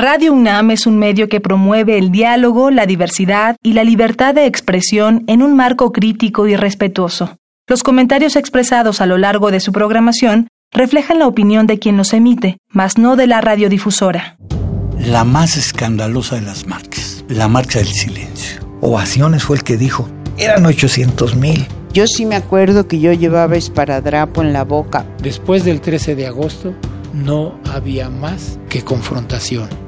Radio UNAM es un medio que promueve el diálogo, la diversidad y la libertad de expresión en un marco crítico y respetuoso. Los comentarios expresados a lo largo de su programación reflejan la opinión de quien los emite, mas no de la radiodifusora. La más escandalosa de las marchas, la marcha del silencio. Ovaciones fue el que dijo, eran 800 mil. Yo sí me acuerdo que yo llevaba esparadrapo en la boca. Después del 13 de agosto, no había más que confrontación.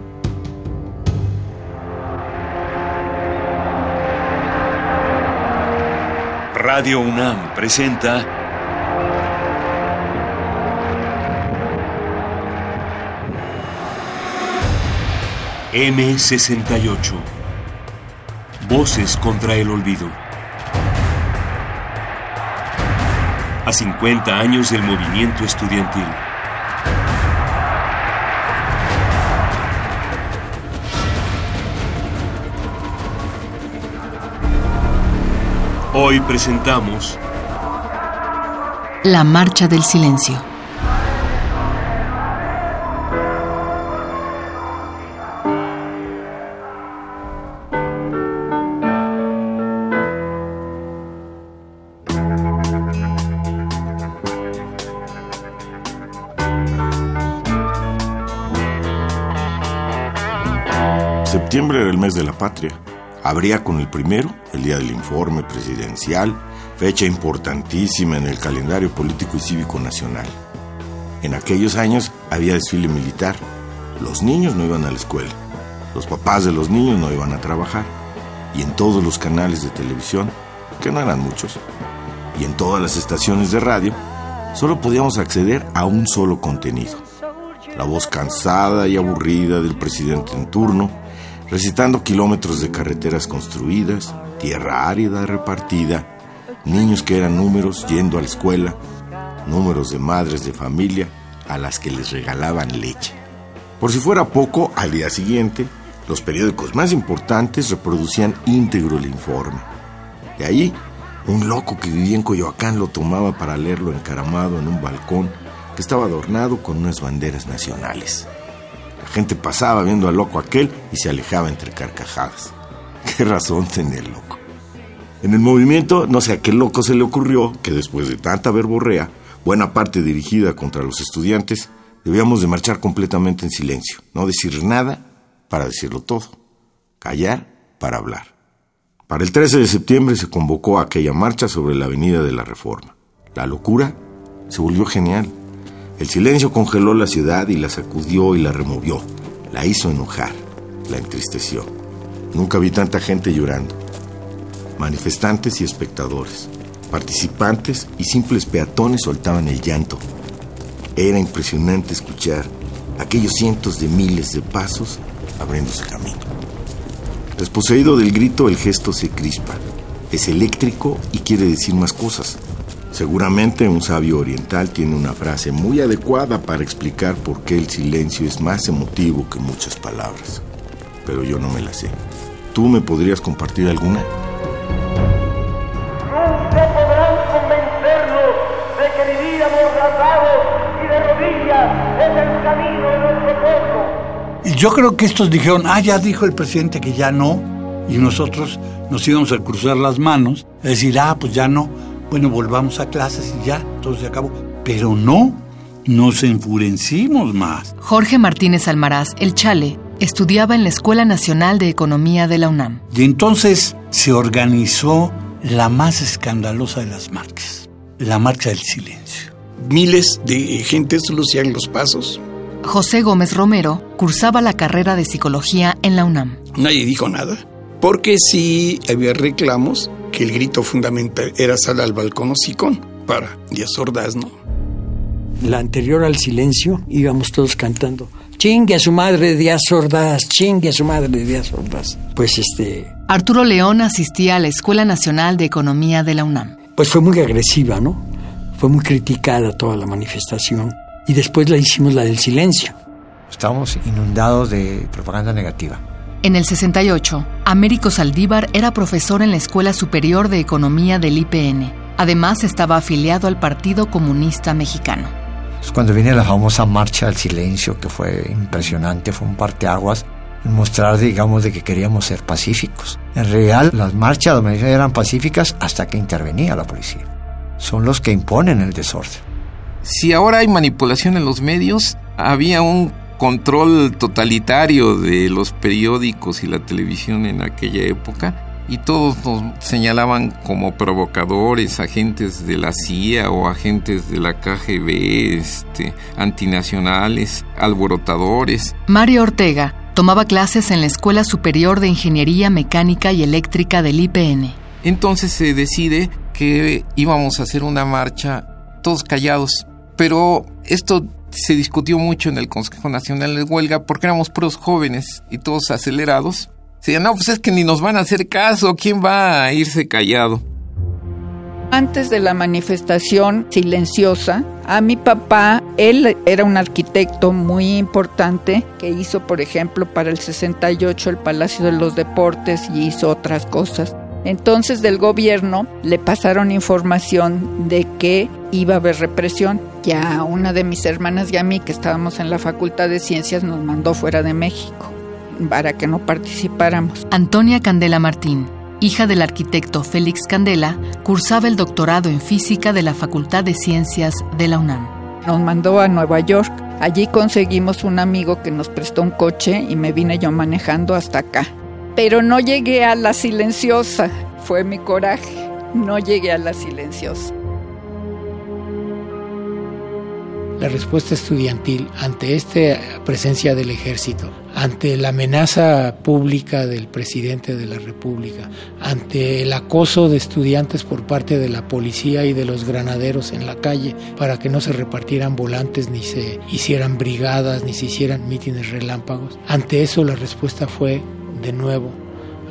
Radio UNAM presenta M68 Voces contra el olvido. A 50 años del movimiento estudiantil. Hoy presentamos La Marcha del Silencio. Septiembre era el mes de la patria. Habría con el primero, el día del informe presidencial, fecha importantísima en el calendario político y cívico nacional. En aquellos años había desfile militar. Los niños no iban a la escuela. Los papás de los niños no iban a trabajar. Y en todos los canales de televisión, que no eran muchos, y en todas las estaciones de radio, solo podíamos acceder a un solo contenido. La voz cansada y aburrida del presidente en turno, recitando kilómetros de carreteras construidas, tierra árida repartida, niños que eran números yendo a la escuela, números de madres de familia a las que les regalaban leche. Por si fuera poco, al día siguiente, los periódicos más importantes reproducían íntegro el informe. De ahí, un loco que vivía en Coyoacán lo tomaba para leerlo encaramado en un balcón que estaba adornado con unas banderas nacionales. Gente pasaba viendo al loco aquel y se alejaba entre carcajadas. ¿Qué razón tenía el loco? En el movimiento, no sé a qué loco se le ocurrió que después de tanta verborrea, buena parte dirigida contra los estudiantes, debíamos de marchar completamente en silencio, no decir nada para decirlo todo, callar para hablar. Para el 13 de septiembre se convocó aquella marcha sobre la Avenida de la Reforma. La locura se volvió genial. El silencio congeló la ciudad y la sacudió y la removió. La hizo enojar, la entristeció. Nunca vi tanta gente llorando. Manifestantes y espectadores, participantes y simples peatones soltaban el llanto. Era impresionante escuchar aquellos cientos de miles de pasos abriéndose camino. Desposeído del grito, el gesto se crispa. Es eléctrico y quiere decir más cosas. Seguramente un sabio oriental tiene una frase muy adecuada para explicar por qué el silencio es más emotivo que muchas palabras. Pero yo no me la sé. ¿Tú me podrías compartir alguna? Nunca podrán convencernos de que vivir amordazados y de rodillas es el camino de nuestro pueblo. Y yo creo que estos dijeron, ah, ya dijo el presidente que ya no, y nosotros nos íbamos a cruzar las manos, a decir, ah, pues ya no, bueno, volvamos a clases y ya, todo se acabó. Pero no, nos enfurecimos más. Jorge Martínez Almaraz, el Chale, estudiaba en la Escuela Nacional de Economía de la UNAM. Y entonces se organizó la más escandalosa de las marchas, la marcha del silencio. Miles de gentes lucían los pasos. José Gómez Romero cursaba la carrera de psicología en la UNAM. Nadie dijo nada, porque sí había reclamos que el grito fundamental era sal al balcón o sicón para Díaz Ordaz, ¿no? La anterior al silencio íbamos todos cantando. Chingue a su madre Díaz Ordaz, chingue a su madre Díaz Ordaz. Pues este... Arturo León asistía a la Escuela Nacional de Economía de la UNAM. Pues fue muy agresiva, ¿no? Fue muy criticada toda la manifestación. Y después la hicimos la del silencio. Estábamos inundados de propaganda negativa. En el 68, Américo Saldívar era profesor en la Escuela Superior de Economía del IPN. Además, estaba afiliado al Partido Comunista Mexicano. cuando viene la famosa marcha del silencio, que fue impresionante, fue un parteaguas, mostrar, digamos, de que queríamos ser pacíficos. En real, las marchas eran pacíficas hasta que intervenía la policía. Son los que imponen el desorden. Si ahora hay manipulación en los medios, había un control totalitario de los periódicos y la televisión en aquella época y todos nos señalaban como provocadores, agentes de la CIA o agentes de la KGB, este, antinacionales, alborotadores. Mario Ortega tomaba clases en la Escuela Superior de Ingeniería Mecánica y Eléctrica del IPN. Entonces se decide que íbamos a hacer una marcha todos callados, pero esto se discutió mucho en el Consejo Nacional de Huelga porque éramos puros jóvenes y todos acelerados Sí, no, pues es que ni nos van a hacer caso. ¿Quién va a irse callado? Antes de la manifestación silenciosa, a mi papá, él era un arquitecto muy importante que hizo, por ejemplo, para el 68 el Palacio de los Deportes y hizo otras cosas. Entonces del gobierno le pasaron información de que iba a haber represión. Ya una de mis hermanas y a mí, que estábamos en la Facultad de Ciencias, nos mandó fuera de México para que no participáramos. Antonia Candela Martín, hija del arquitecto Félix Candela, cursaba el doctorado en física de la Facultad de Ciencias de la UNAM. Nos mandó a Nueva York. Allí conseguimos un amigo que nos prestó un coche y me vine yo manejando hasta acá. Pero no llegué a la silenciosa, fue mi coraje. No llegué a la silenciosa. la respuesta estudiantil ante esta presencia del ejército, ante la amenaza pública del presidente de la República, ante el acoso de estudiantes por parte de la policía y de los granaderos en la calle para que no se repartieran volantes ni se hicieran brigadas ni se hicieran mítines relámpagos. Ante eso la respuesta fue, de nuevo,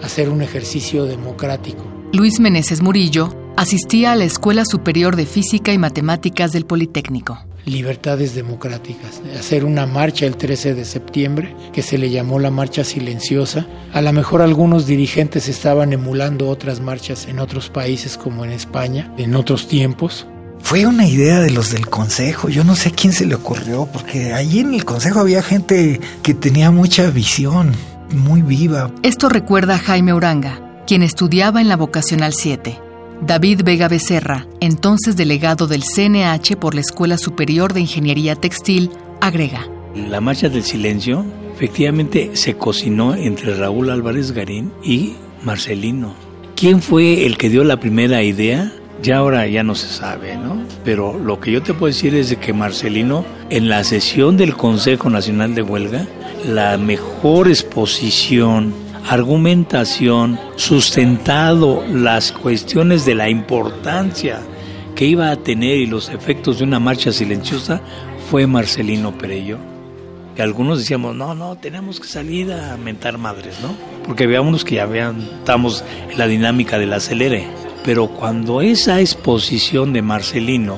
hacer un ejercicio democrático. Luis Meneses Murillo asistía a la Escuela Superior de Física y Matemáticas del Politécnico libertades democráticas. Hacer una marcha el 13 de septiembre, que se le llamó la marcha silenciosa. A lo mejor algunos dirigentes estaban emulando otras marchas en otros países como en España, en otros tiempos. Fue una idea de los del consejo, yo no sé a quién se le ocurrió, porque allí en el consejo había gente que tenía mucha visión, muy viva. Esto recuerda a Jaime Uranga, quien estudiaba en la Vocacional 7 David Vega Becerra, entonces delegado del CNH por la Escuela Superior de Ingeniería Textil, agrega. La Marcha del Silencio efectivamente se cocinó entre Raúl Álvarez Garín y Marcelino. ¿Quién fue el que dio la primera idea? Ya ahora ya no se sabe, ¿no? Pero lo que yo te puedo decir es de que Marcelino, en la sesión del Consejo Nacional de Huelga, la mejor exposición argumentación, sustentado las cuestiones de la importancia que iba a tener y los efectos de una marcha silenciosa, fue Marcelino Perello. Que algunos decíamos, no, no, tenemos que salir a mentar madres, ¿no? Porque veámonos que ya vean, estamos en la dinámica del acelere. Pero cuando esa exposición de Marcelino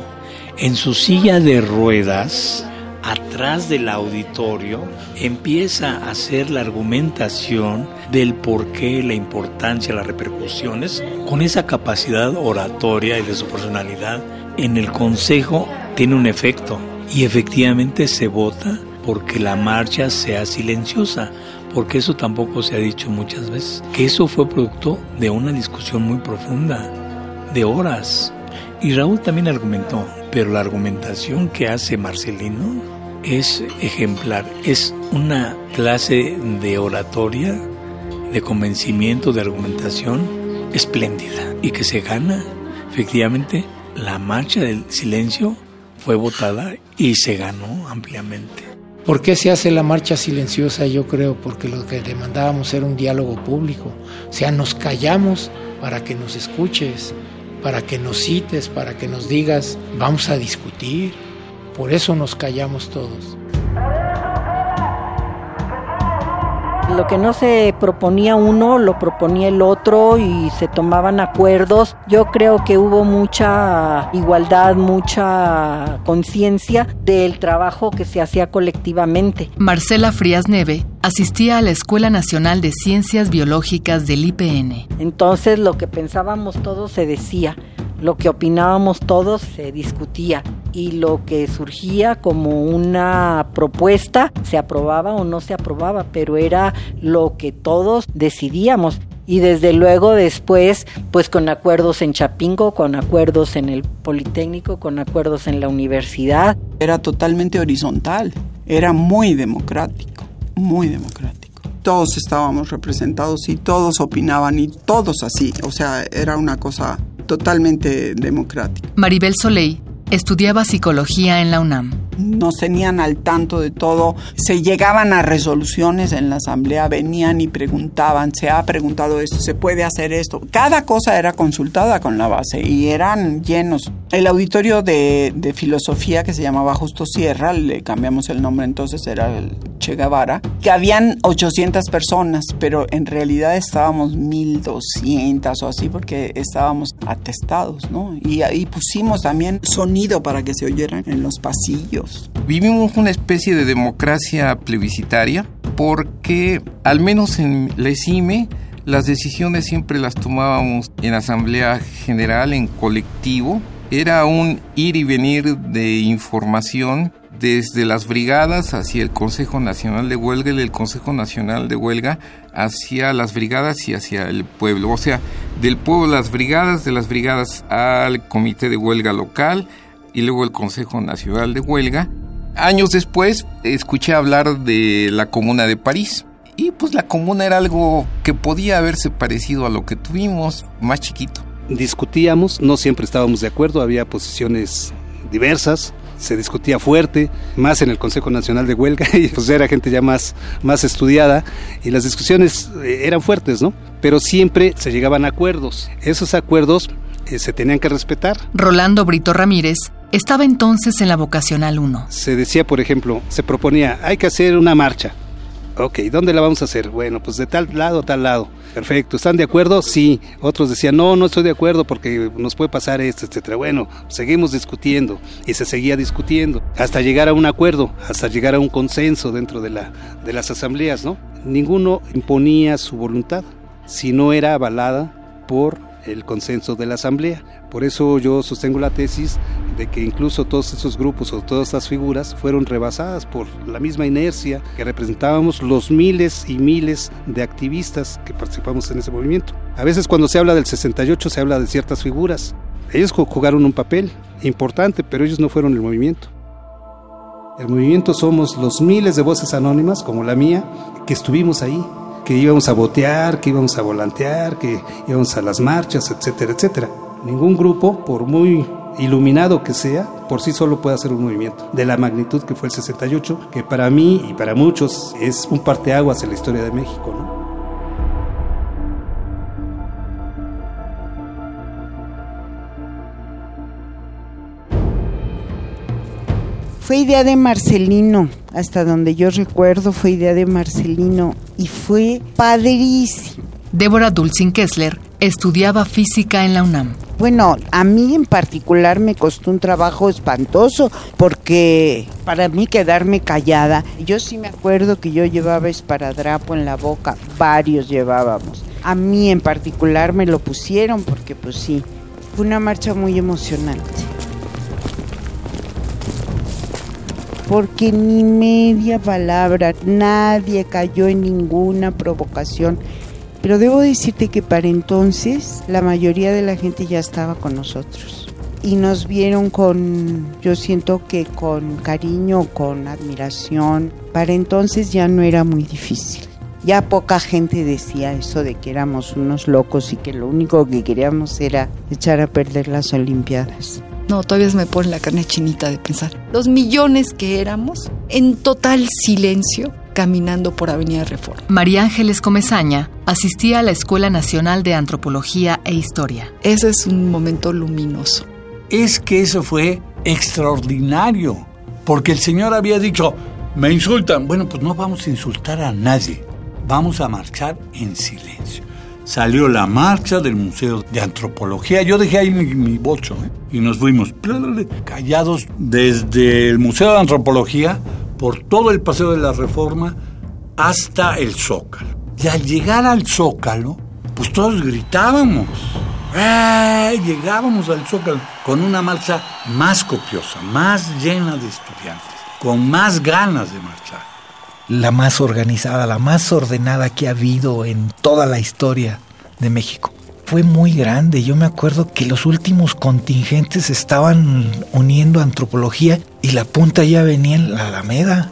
en su silla de ruedas, atrás del auditorio, empieza a hacer la argumentación del por qué, la importancia, las repercusiones, con esa capacidad oratoria y de su personalidad, en el Consejo tiene un efecto y efectivamente se vota porque la marcha sea silenciosa, porque eso tampoco se ha dicho muchas veces, que eso fue producto de una discusión muy profunda, de horas. Y Raúl también argumentó, pero la argumentación que hace Marcelino es ejemplar, es una clase de oratoria, de convencimiento, de argumentación espléndida y que se gana. Efectivamente, la marcha del silencio fue votada y se ganó ampliamente. ¿Por qué se hace la marcha silenciosa? Yo creo porque lo que demandábamos era un diálogo público. O sea, nos callamos para que nos escuches, para que nos cites, para que nos digas, vamos a discutir. Por eso nos callamos todos. Lo que no se proponía uno, lo proponía el otro y se tomaban acuerdos. Yo creo que hubo mucha igualdad, mucha conciencia del trabajo que se hacía colectivamente. Marcela Frías Neve asistía a la Escuela Nacional de Ciencias Biológicas del IPN. Entonces lo que pensábamos todos se decía, lo que opinábamos todos se discutía y lo que surgía como una propuesta se aprobaba o no se aprobaba, pero era lo que todos decidíamos y desde luego después pues con acuerdos en Chapingo, con acuerdos en el Politécnico, con acuerdos en la universidad. Era totalmente horizontal, era muy democrático, muy democrático. Todos estábamos representados y todos opinaban y todos así, o sea, era una cosa totalmente democrática. Maribel Soleil estudiaba psicología en la UNAM nos tenían al tanto de todo, se llegaban a resoluciones en la asamblea, venían y preguntaban, se ha preguntado esto, se puede hacer esto. Cada cosa era consultada con la base y eran llenos. El auditorio de, de filosofía que se llamaba Justo Sierra, le cambiamos el nombre entonces, era el Che Guevara, que habían 800 personas, pero en realidad estábamos 1200 o así porque estábamos atestados, ¿no? Y ahí pusimos también sonido para que se oyeran en los pasillos Vivimos una especie de democracia plebiscitaria porque, al menos en la ECIME, las decisiones siempre las tomábamos en asamblea general, en colectivo. Era un ir y venir de información desde las brigadas hacia el Consejo Nacional de Huelga y del Consejo Nacional de Huelga hacia las brigadas y hacia el pueblo. O sea, del pueblo a las brigadas, de las brigadas al Comité de Huelga Local, y luego el Consejo Nacional de Huelga. Años después escuché hablar de la Comuna de París. Y pues la comuna era algo que podía haberse parecido a lo que tuvimos, más chiquito. Discutíamos, no siempre estábamos de acuerdo, había posiciones diversas, se discutía fuerte, más en el Consejo Nacional de Huelga, y pues era gente ya más, más estudiada, y las discusiones eh, eran fuertes, ¿no? Pero siempre se llegaban a acuerdos. Esos acuerdos eh, se tenían que respetar. Rolando Brito Ramírez estaba entonces en la vocacional 1. Se decía, por ejemplo, se proponía, hay que hacer una marcha. Ok, ¿dónde la vamos a hacer? Bueno, pues de tal lado tal lado. Perfecto, ¿están de acuerdo? Sí. Otros decían, no, no estoy de acuerdo porque nos puede pasar esto, etcétera. Bueno, seguimos discutiendo y se seguía discutiendo hasta llegar a un acuerdo, hasta llegar a un consenso dentro de, la, de las asambleas, ¿no? Ninguno imponía su voluntad si no era avalada por el consenso de la Asamblea. Por eso yo sostengo la tesis de que incluso todos esos grupos o todas estas figuras fueron rebasadas por la misma inercia que representábamos los miles y miles de activistas que participamos en ese movimiento. A veces cuando se habla del 68 se habla de ciertas figuras. Ellos jugaron un papel importante, pero ellos no fueron el movimiento. El movimiento somos los miles de voces anónimas, como la mía, que estuvimos ahí, que íbamos a botear, que íbamos a volantear, que íbamos a las marchas, etcétera, etcétera. Ningún grupo, por muy iluminado que sea, por sí solo puede hacer un movimiento de la magnitud que fue el 68, que para mí y para muchos es un parteaguas en la historia de México, ¿no? Fue idea de Marcelino, hasta donde yo recuerdo fue idea de Marcelino y fue padrísimo. Débora Dulcin Kessler estudiaba física en la UNAM. Bueno, a mí en particular me costó un trabajo espantoso porque para mí quedarme callada, yo sí me acuerdo que yo llevaba esparadrapo en la boca, varios llevábamos. A mí en particular me lo pusieron porque pues sí, fue una marcha muy emocionante. Porque ni media palabra, nadie cayó en ninguna provocación. Pero debo decirte que para entonces la mayoría de la gente ya estaba con nosotros. Y nos vieron con, yo siento que con cariño, con admiración. Para entonces ya no era muy difícil. Ya poca gente decía eso de que éramos unos locos y que lo único que queríamos era echar a perder las Olimpiadas. No, todavía me pone la carne chinita de pensar. Los millones que éramos en total silencio caminando por Avenida Reforma. María Ángeles Comezaña asistía a la Escuela Nacional de Antropología e Historia. Ese es un momento luminoso. Es que eso fue extraordinario, porque el Señor había dicho, me insultan. Bueno, pues no vamos a insultar a nadie, vamos a marchar en silencio salió la marcha del Museo de Antropología. Yo dejé ahí mi, bocho ¿eh? y nos fuimos callados desde el Museo de Antropología por todo el Paseo de la Reforma hasta el Zócalo. Y al llegar al Zócalo, pues todos gritábamos. ¡eh! llegábamos al Zócalo con una marcha más copiosa, más llena de estudiantes, con más ganas de marchar. La más organizada, la más ordenada que ha habido en toda la historia de México. Fue muy grande. Yo me acuerdo que los últimos contingentes estaban uniendo antropología y la punta ya venía en la Alameda.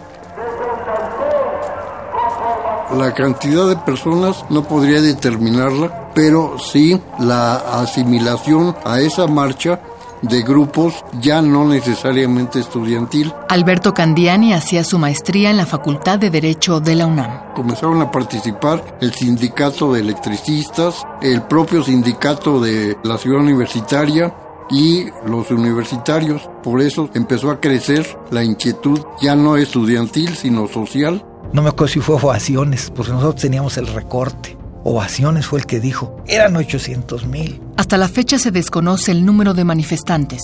La cantidad de personas no podría determinarla, pero sí la asimilación a esa marcha de grupos ya no necesariamente estudiantil. Alberto Candiani hacía su maestría en la Facultad de Derecho de la UNAM. Comenzaron a participar el sindicato de electricistas, el propio sindicato de la ciudad universitaria, y los universitarios. Por eso empezó a crecer la inquietud ya no estudiantil, sino social. No me acuerdo si fue ovaciones, porque nosotros teníamos el recorte. Ovaciones fue el que dijo, eran 800 mil. Hasta la fecha se desconoce el número de manifestantes.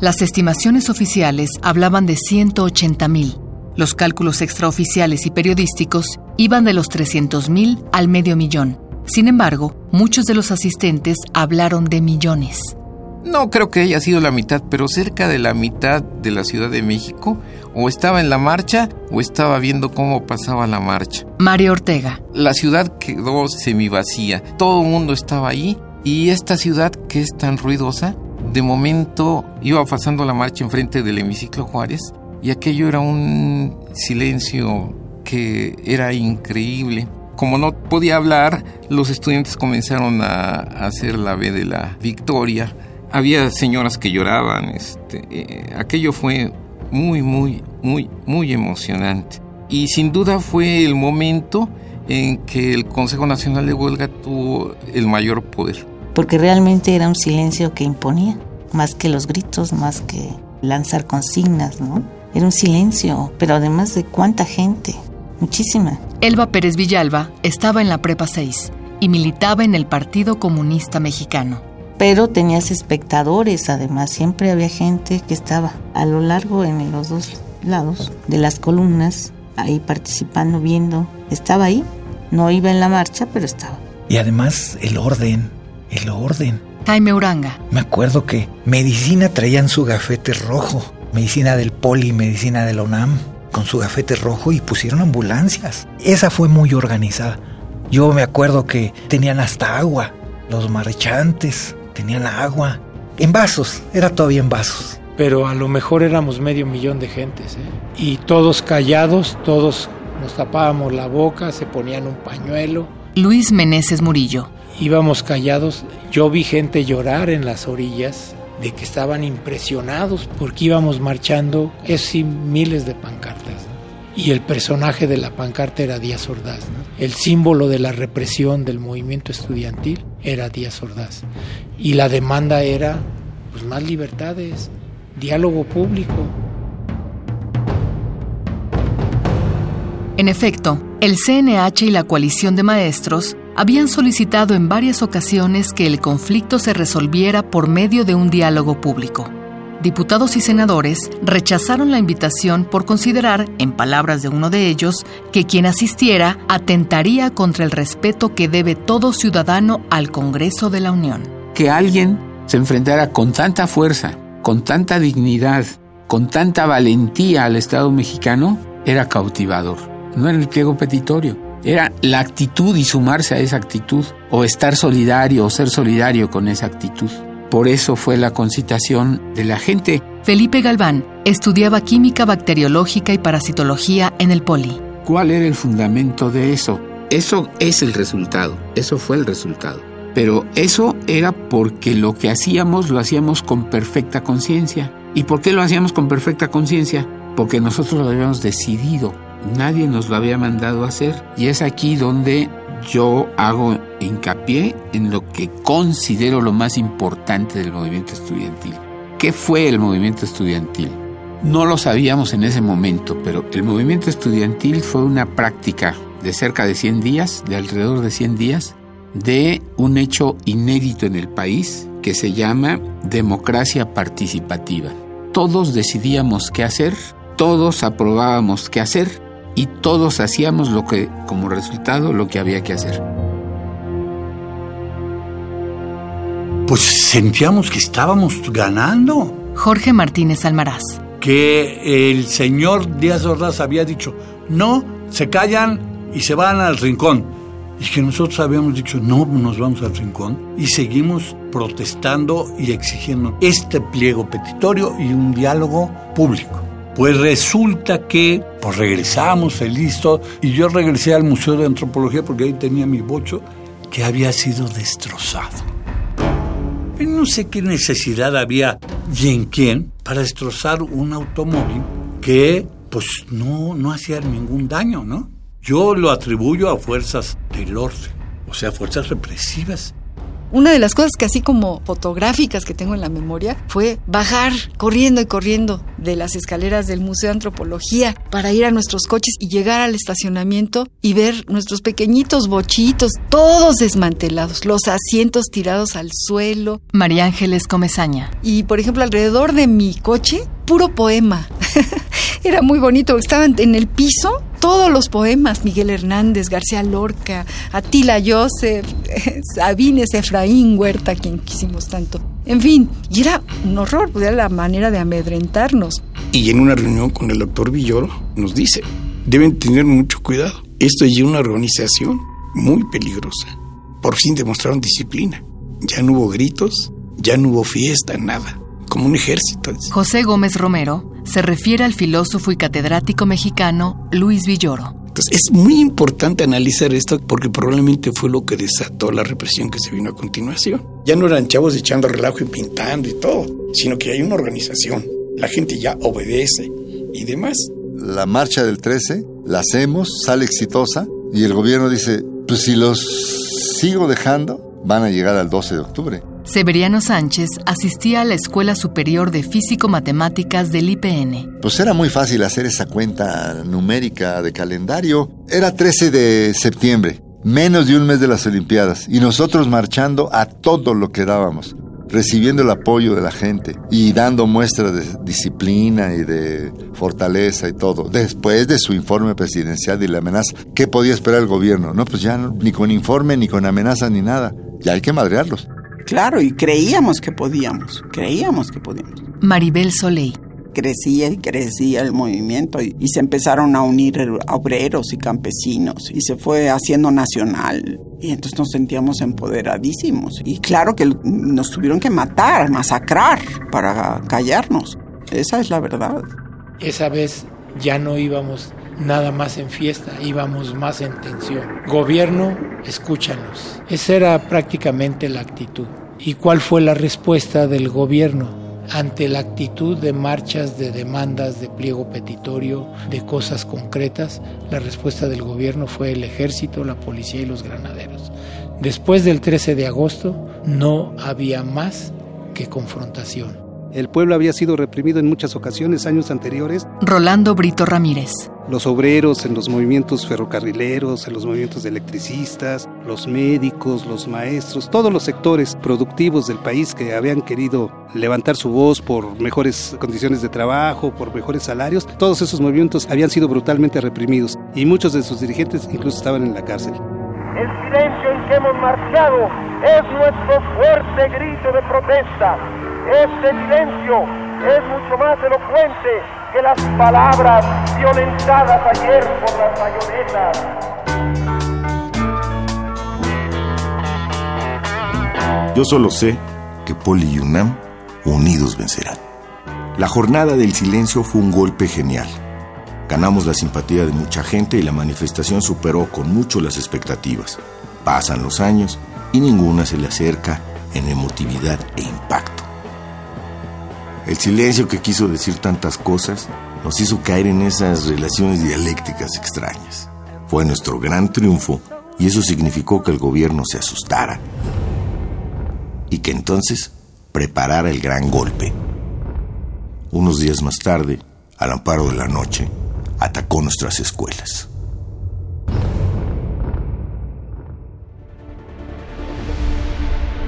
Las estimaciones oficiales hablaban de 180 mil. Los cálculos extraoficiales y periodísticos iban de los 300 mil al medio millón. Sin embargo, muchos de los asistentes hablaron de millones. No creo que haya sido la mitad, pero cerca de la mitad de la Ciudad de México o estaba en la marcha o estaba viendo cómo pasaba la marcha. Mario Ortega. La ciudad quedó semivacía, todo el mundo estaba ahí y esta ciudad que es tan ruidosa, de momento iba pasando la marcha enfrente del hemiciclo Juárez y aquello era un silencio que era increíble. Como no podía hablar, los estudiantes comenzaron a hacer la B de la victoria había señoras que lloraban, este, eh, aquello fue muy, muy, muy, muy emocionante. Y sin duda fue el momento en que el Consejo Nacional de Huelga tuvo el mayor poder. Porque realmente era un silencio que imponía, más que los gritos, más que lanzar consignas, ¿no? Era un silencio, pero además de cuánta gente, muchísima. Elba Pérez Villalba estaba en la Prepa 6 y militaba en el Partido Comunista Mexicano pero tenías espectadores, además siempre había gente que estaba a lo largo en los dos lados de las columnas, ahí participando, viendo, estaba ahí, no iba en la marcha, pero estaba. Y además el orden, el orden. Jaime Uranga. Me acuerdo que medicina traían su gafete rojo, medicina del Poli, medicina de la UNAM, con su gafete rojo y pusieron ambulancias. Esa fue muy organizada. Yo me acuerdo que tenían hasta agua, los marchantes, tenían agua, en vasos, era todavía en vasos. Pero a lo mejor éramos medio millón de gentes, ¿eh? y todos callados, todos nos tapábamos la boca, se ponían un pañuelo. Luis Meneses Murillo. Íbamos callados, yo vi gente llorar en las orillas, de que estaban impresionados porque íbamos marchando, es sí, miles de pancartas. Y el personaje de la pancarta era Díaz Ordaz. El símbolo de la represión del movimiento estudiantil era Díaz Ordaz. Y la demanda era pues, más libertades, diálogo público. En efecto, el CNH y la coalición de maestros habían solicitado en varias ocasiones que el conflicto se resolviera por medio de un diálogo público diputados y senadores rechazaron la invitación por considerar, en palabras de uno de ellos, que quien asistiera atentaría contra el respeto que debe todo ciudadano al Congreso de la Unión. Que alguien se enfrentara con tanta fuerza, con tanta dignidad, con tanta valentía al Estado mexicano, era cautivador. No era el pliego petitorio, era la actitud y sumarse a esa actitud, o estar solidario o ser solidario con esa actitud. Por eso fue la concitación de la gente. Felipe Galván estudiaba química bacteriológica y parasitología en el Poli. ¿Cuál era el fundamento de eso? Eso es el resultado, eso fue el resultado. Pero eso era porque lo que hacíamos lo hacíamos con perfecta conciencia. ¿Y por qué lo hacíamos con perfecta conciencia? Porque nosotros lo habíamos decidido. Nadie nos lo había mandado a hacer. Y es aquí donde yo hago hincapié en lo que considero lo más importante del movimiento estudiantil. ¿Qué fue el movimiento estudiantil? No lo sabíamos en ese momento, pero el movimiento estudiantil fue una práctica de cerca de 100 días, de alrededor de 100 días, de un hecho inédito en el país que se llama democracia participativa. Todos decidíamos qué hacer, todos aprobábamos qué hacer y todos hacíamos lo que, como resultado, lo que había que hacer. pues sentíamos que estábamos ganando. Jorge Martínez Almaraz. Que el señor Díaz Ordaz había dicho, no, se callan y se van al rincón. Y que nosotros habíamos dicho, no, nos vamos al rincón. Y seguimos protestando y exigiendo este pliego petitorio y un diálogo público. Pues resulta que pues regresamos feliz y yo regresé al Museo de Antropología porque ahí tenía mi bocho que había sido destrozado. Y no sé qué necesidad había y en quién para destrozar un automóvil que pues no, no hacía ningún daño, ¿no? Yo lo atribuyo a fuerzas del orden, o sea, fuerzas represivas una de las cosas que así como fotográficas que tengo en la memoria fue bajar corriendo y corriendo de las escaleras del Museo de Antropología para ir a nuestros coches y llegar al estacionamiento y ver nuestros pequeñitos bochitos, todos desmantelados, los asientos tirados al suelo. María Ángeles Comezaña. Y por ejemplo, alrededor de mi coche, puro poema. Era muy bonito, estaban en el piso todos los poemas, Miguel Hernández, García Lorca, Atila Joseph, Sabines, Efraín Huerta, quien quisimos tanto. En fin, y era un horror, era la manera de amedrentarnos. Y en una reunión con el doctor Villoro nos dice, deben tener mucho cuidado. Esto es una organización muy peligrosa. Por fin demostraron disciplina. Ya no hubo gritos, ya no hubo fiesta, nada. Como un ejército. José Gómez Romero se refiere al filósofo y catedrático mexicano Luis Villoro. Entonces es muy importante analizar esto porque probablemente fue lo que desató la represión que se vino a continuación. Ya no eran chavos echando relajo y pintando y todo, sino que hay una organización. La gente ya obedece y demás. La marcha del 13 la hacemos, sale exitosa y el gobierno dice, pues si los sigo dejando, van a llegar al 12 de octubre. Severiano Sánchez asistía a la Escuela Superior de Físico-Matemáticas del IPN. Pues era muy fácil hacer esa cuenta numérica de calendario. Era 13 de septiembre, menos de un mes de las Olimpiadas, y nosotros marchando a todo lo que dábamos, recibiendo el apoyo de la gente y dando muestras de disciplina y de fortaleza y todo. Después de su informe presidencial y la amenaza, ¿qué podía esperar el gobierno? No, pues ya ni con informe, ni con amenaza, ni nada. Ya hay que madrearlos. Claro, y creíamos que podíamos, creíamos que podíamos. Maribel Soleil. Crecía y crecía el movimiento y, se empezaron a unir obreros y campesinos y se fue haciendo nacional y entonces nos sentíamos empoderadísimos. Y claro que nos tuvieron que matar, masacrar para callarnos. Esa es la verdad. Esa vez ya no íbamos nada más en fiesta, íbamos más en tensión. Gobierno, escúchanos. Esa era prácticamente la actitud. ¿Y cuál fue la respuesta del gobierno? ante la actitud de marchas, de demandas, de pliego petitorio, de cosas concretas, la respuesta del gobierno fue el ejército, la policía y los granaderos. Después del 13 de agosto no había más que confrontación. El pueblo había sido reprimido en muchas ocasiones años anteriores. Rolando Brito Ramírez. Los obreros en los movimientos ferrocarrileros, en los movimientos de electricistas, los médicos, los maestros, todos los sectores productivos del país que habían querido levantar su voz por mejores condiciones de trabajo, por mejores salarios, todos esos movimientos habían sido brutalmente reprimidos y muchos de sus dirigentes incluso estaban en la cárcel. El silencio en que hemos marchado es nuestro fuerte grito de protesta este silencio es mucho más elocuente que las palabras violentadas ayer por las bayonetas. Yo solo sé que Poli y UNAM unidos vencerán. La jornada del silencio fue un golpe genial. Ganamos la simpatía de mucha gente y la manifestación superó con mucho las expectativas. Pasan los años y ninguna se le acerca en emotividad e impacto. El silencio que quiso decir tantas cosas nos hizo caer en esas relaciones dialécticas extrañas. Fue nuestro gran triunfo y eso significó que el gobierno se asustara y que entonces preparara el gran golpe. Unos días más tarde, al amparo de la noche, atacó nuestras escuelas.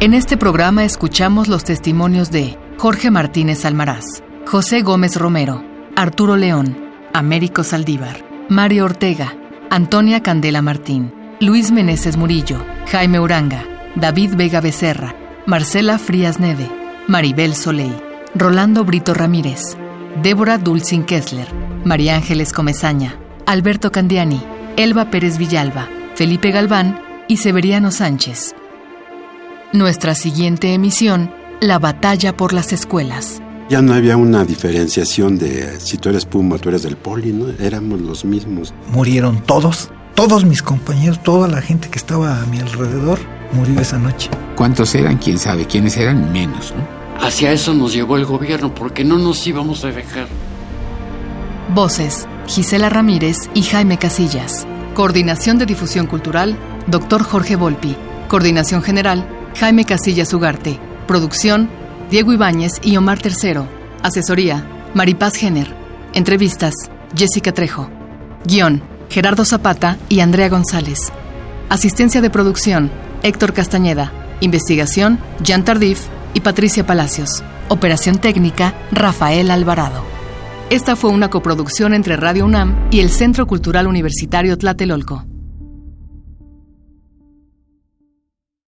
En este programa escuchamos los testimonios de Jorge Martínez Almaraz, José Gómez Romero, Arturo León, Américo Saldívar, Mario Ortega, Antonia Candela Martín, Luis Meneses Murillo, Jaime Uranga, David Vega Becerra, Marcela Frías Neve, Maribel Soleil, Rolando Brito Ramírez, Débora Dulcin Kessler, María Ángeles Comezaña, Alberto Candiani, Elba Pérez Villalba, Felipe Galván y Severiano Sánchez. Nuestra siguiente emisión, La batalla por las escuelas. Ya no había una diferenciación de si tú eres Puma, tú eres del Poli, ¿no? Éramos los mismos. Murieron todos, todos mis compañeros, toda la gente que estaba a mi alrededor murió esa noche. ¿Cuántos eran? ¿Quién sabe? ¿Quiénes eran? Menos, ¿no? Hacia eso nos llevó el gobierno, porque no nos íbamos a dejar. Voces, Gisela Ramírez y Jaime Casillas. Coordinación de Difusión Cultural, Dr. Jorge Volpi. Coordinación General, Jaime Casillas Ugarte. Producción, Diego Ibáñez y Omar Tercero. Asesoría, Maripaz Jenner. Entrevistas, Jessica Trejo. Guión, Gerardo Zapata y Andrea González. Asistencia de producción, Héctor Castañeda. Investigación, Jean Tardif y Patricia Palacios. Operación técnica, Rafael Alvarado. Esta fue una coproducción entre Radio UNAM y el Centro Cultural Universitario Tlatelolco.